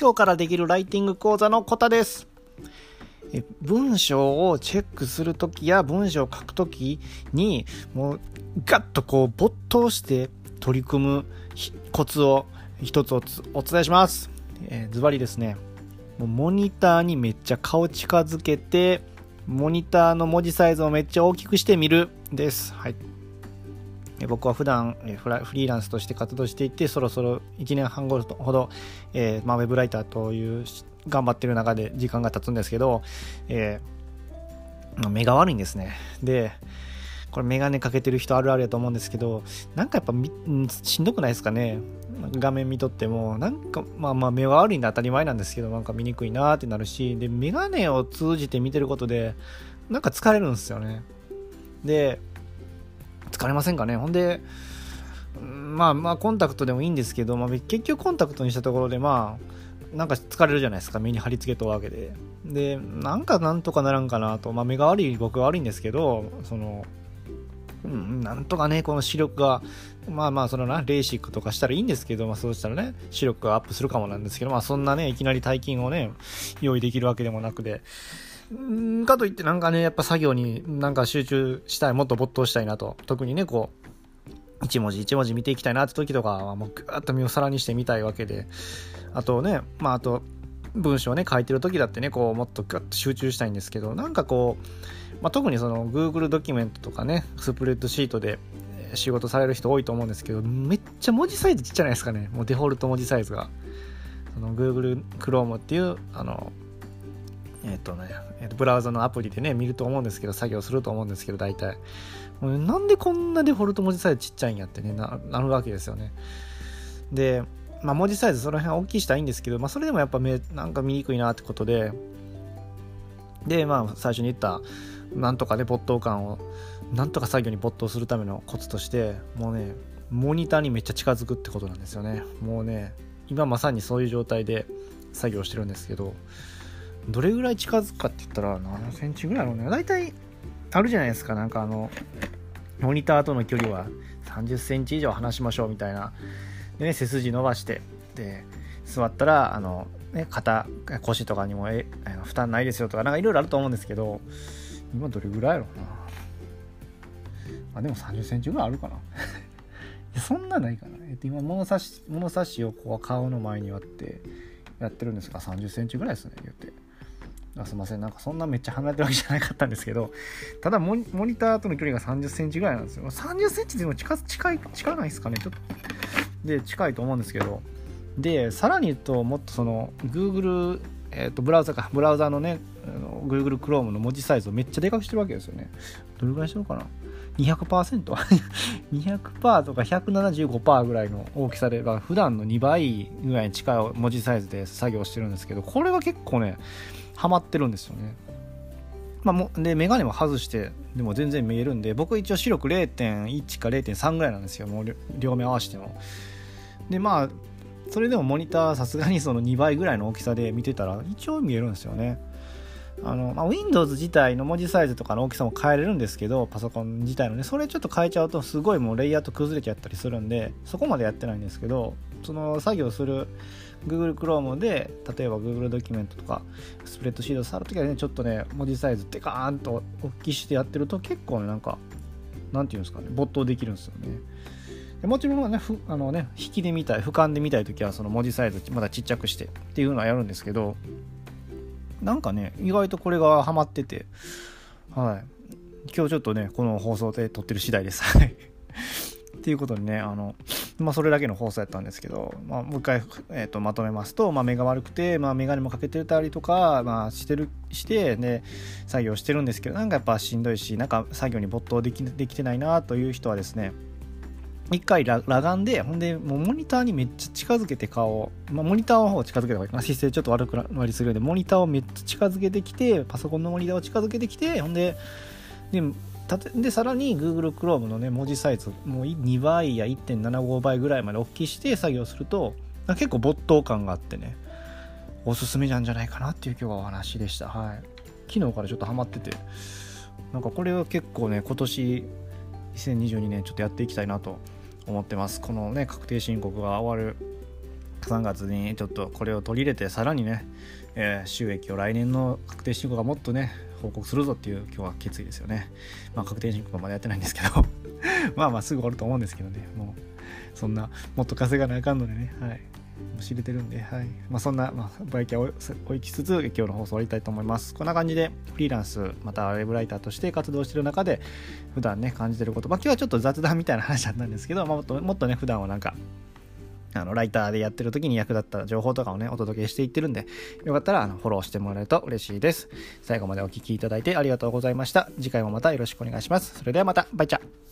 今日からできるライティング講座のコタですえ文章をチェックするときや文章を書くときにもうガッとこう没頭して取り組むコツを一つお伝えしますえー、ズバリですねもうモニターにめっちゃ顔近づけてモニターの文字サイズをめっちゃ大きくしてみるです。はい。僕は普段フリーランスとして活動していて、そろそろ1年半ほど、えー、まあ、ウェブライターという頑張ってる中で時間が経つんですけど、えー、目が悪いんですね。で、これメガネかけてる人あるあるやと思うんですけど、なんかやっぱしんどくないですかね。画面見とってもなんかまあまあ目は悪いんで当たり前なんですけどなんか見にくいなってなるしで眼鏡を通じて見てることでなんか疲れるんですよねで疲れませんかね？ほんでまあまあコンタクトでもいいんですけど、まあ、結局コンタクトにしたところでまあなんか疲れるじゃないですか。目に貼り付けとわけで。でなんかなんとかならんかなと。まあ目が悪い僕は悪いんですけどそのうん、なんとかね、この視力が、まあまあ、そのな、レーシックとかしたらいいんですけど、まあそうしたらね、視力がアップするかもなんですけど、まあそんなね、いきなり大金をね、用意できるわけでもなくで、かといってなんかね、やっぱ作業になんか集中したい、もっと没頭したいなと、特にね、こう、一文字一文字見ていきたいなって時とかは、もうぐーっと身を皿にしてみたいわけで、あとね、まああと、文章をね、書いてる時だってね、こう、もっとガッと集中したいんですけど、なんかこう、まあ、特にその Google ドキュメントとかね、スプレッドシートで仕事される人多いと思うんですけど、めっちゃ文字サイズちっちゃないですかね。もうデフォルト文字サイズが。その Google Chrome っていう、あの、えっ、とね、えー、とブラウザのアプリでね、見ると思うんですけど、作業すると思うんですけど、大体。なんでこんなデフォルト文字サイズちっちゃいんやってね、ななるわけですよね。で、まあ、文字サイズその辺大きいしたいいんですけど、まあ、それでもやっぱ目なんか見にくいなってことで、で、まあ、最初に言った、なんとかね、没頭感を、なんとか作業に没頭するためのコツとして、もうね、モニターにめっちゃ近づくってことなんですよね。もうね、今まさにそういう状態で作業してるんですけど、どれぐらい近づくかって言ったら、7センチぐらいのね、大体、あるじゃないですか、なんかあの、モニターとの距離は30センチ以上離しましょうみたいな。でね、背筋伸ばして、で、座ったら、あの、ね、肩、腰とかにもえ負担ないですよとか、なんかいろいろあると思うんですけど、今どれぐらいやろうな。あ、でも30センチぐらいあるかな。そんなないかな。えっと、今物差し、物差しをこう顔の前に割ってやってるんですが、30センチぐらいですね、言って。あすいません、なんかそんなめっちゃ離れてるわけじゃなかったんですけど、ただモニターとの距離が30センチぐらいなんですよ。30センチでも近近い、近ないですかね、ちょっと。で、近いと思うんですけど、で、さらに言うと、もっとその、Google えー、とブラウザか。ブラウザのね Google Chrome の文字サイズをめっちゃでかくしてるわけですよね。どれぐらいしてるかな。200%200% とか175%ぐらいの大きさで普段の2倍ぐらいに近い文字サイズで作業してるんですけどこれが結構ねハマってるんですよね。まあ、もで眼鏡も外してでも全然見えるんで僕一応視力0.1か0.3ぐらいなんですよ。もう両目合わせても。でまあそれでもモニターさすがにその2倍ぐらいの大きさで見てたら一応見えるんですよね。あの、まあ、Windows 自体の文字サイズとかの大きさも変えれるんですけどパソコン自体のねそれちょっと変えちゃうとすごいもうレイアウト崩れちゃったりするんでそこまでやってないんですけどその作業する Google Chrome で例えば Google ドキュメントとかスプレッドシート触るときはねちょっとね文字サイズってガーンと大きくしてやってると結構ねなんかなんていうんですかね没頭できるんですよね。もちろんねあのね引きで見たい俯瞰で見たい時はその文字サイズまだちっちゃくしてっていうのはやるんですけどなんかね意外とこれがハマってて。はい。今日ちょっとねこの放送で撮ってる次第です。はい。っていうことでねあのまあそれだけの放送やったんですけど、まあ、もう一回、えーと、まとめますと、まあ、目が悪くて、まあ、眼鏡もかけてたりとか、まあ、してるしてで作業してるんですけどなんかやっぱしんどいしなんか作業に没頭できできてないなという人はですね一回裸眼で、ほんで、もうモニターにめっちゃ近づけて顔、まあ、モニターの方を近づけた方がいいかな。姿勢ちょっと悪くなりするんで、モニターをめっちゃ近づけてきて、パソコンのモニターを近づけてきて、ほんで、で、でさらに Google Chrome のね、文字サイズ、もう2倍や1.75倍ぐらいまで大きくして作業すると、結構没頭感があってね、おすすめなんじゃないかなっていう今日はお話でした。はい。昨日からちょっとハマってて、なんかこれは結構ね、今年2022年ちょっとやっていきたいなと思ってます。このね確定申告が終わる3月にちょっとこれを取り入れてさらにね、えー、収益を来年の確定申告がもっとね報告するぞっていう今日は決意ですよね。まあ確定申告はまだやってないんですけど。まあまあすぐ終わると思うんですけどね。もうそんなもっと稼がなあかんのでね。はい。知れてるんで、はいまあ、そんな、まあ、バイキャを置きつつ今日の放送終わりたいと思いますこんな感じでフリーランスまたウェブライターとして活動してる中で普段ね感じてること、まあ、今日はちょっと雑談みたいな話だったんですけど、まあ、もっともっとね普段はなんかあの、ライターでやってる時に役立った情報とかをね、お届けしていってるんで、よかったら、あの、フォローしてもらえると嬉しいです。最後までお聴きいただいてありがとうございました。次回もまたよろしくお願いします。それではまた、バイチャ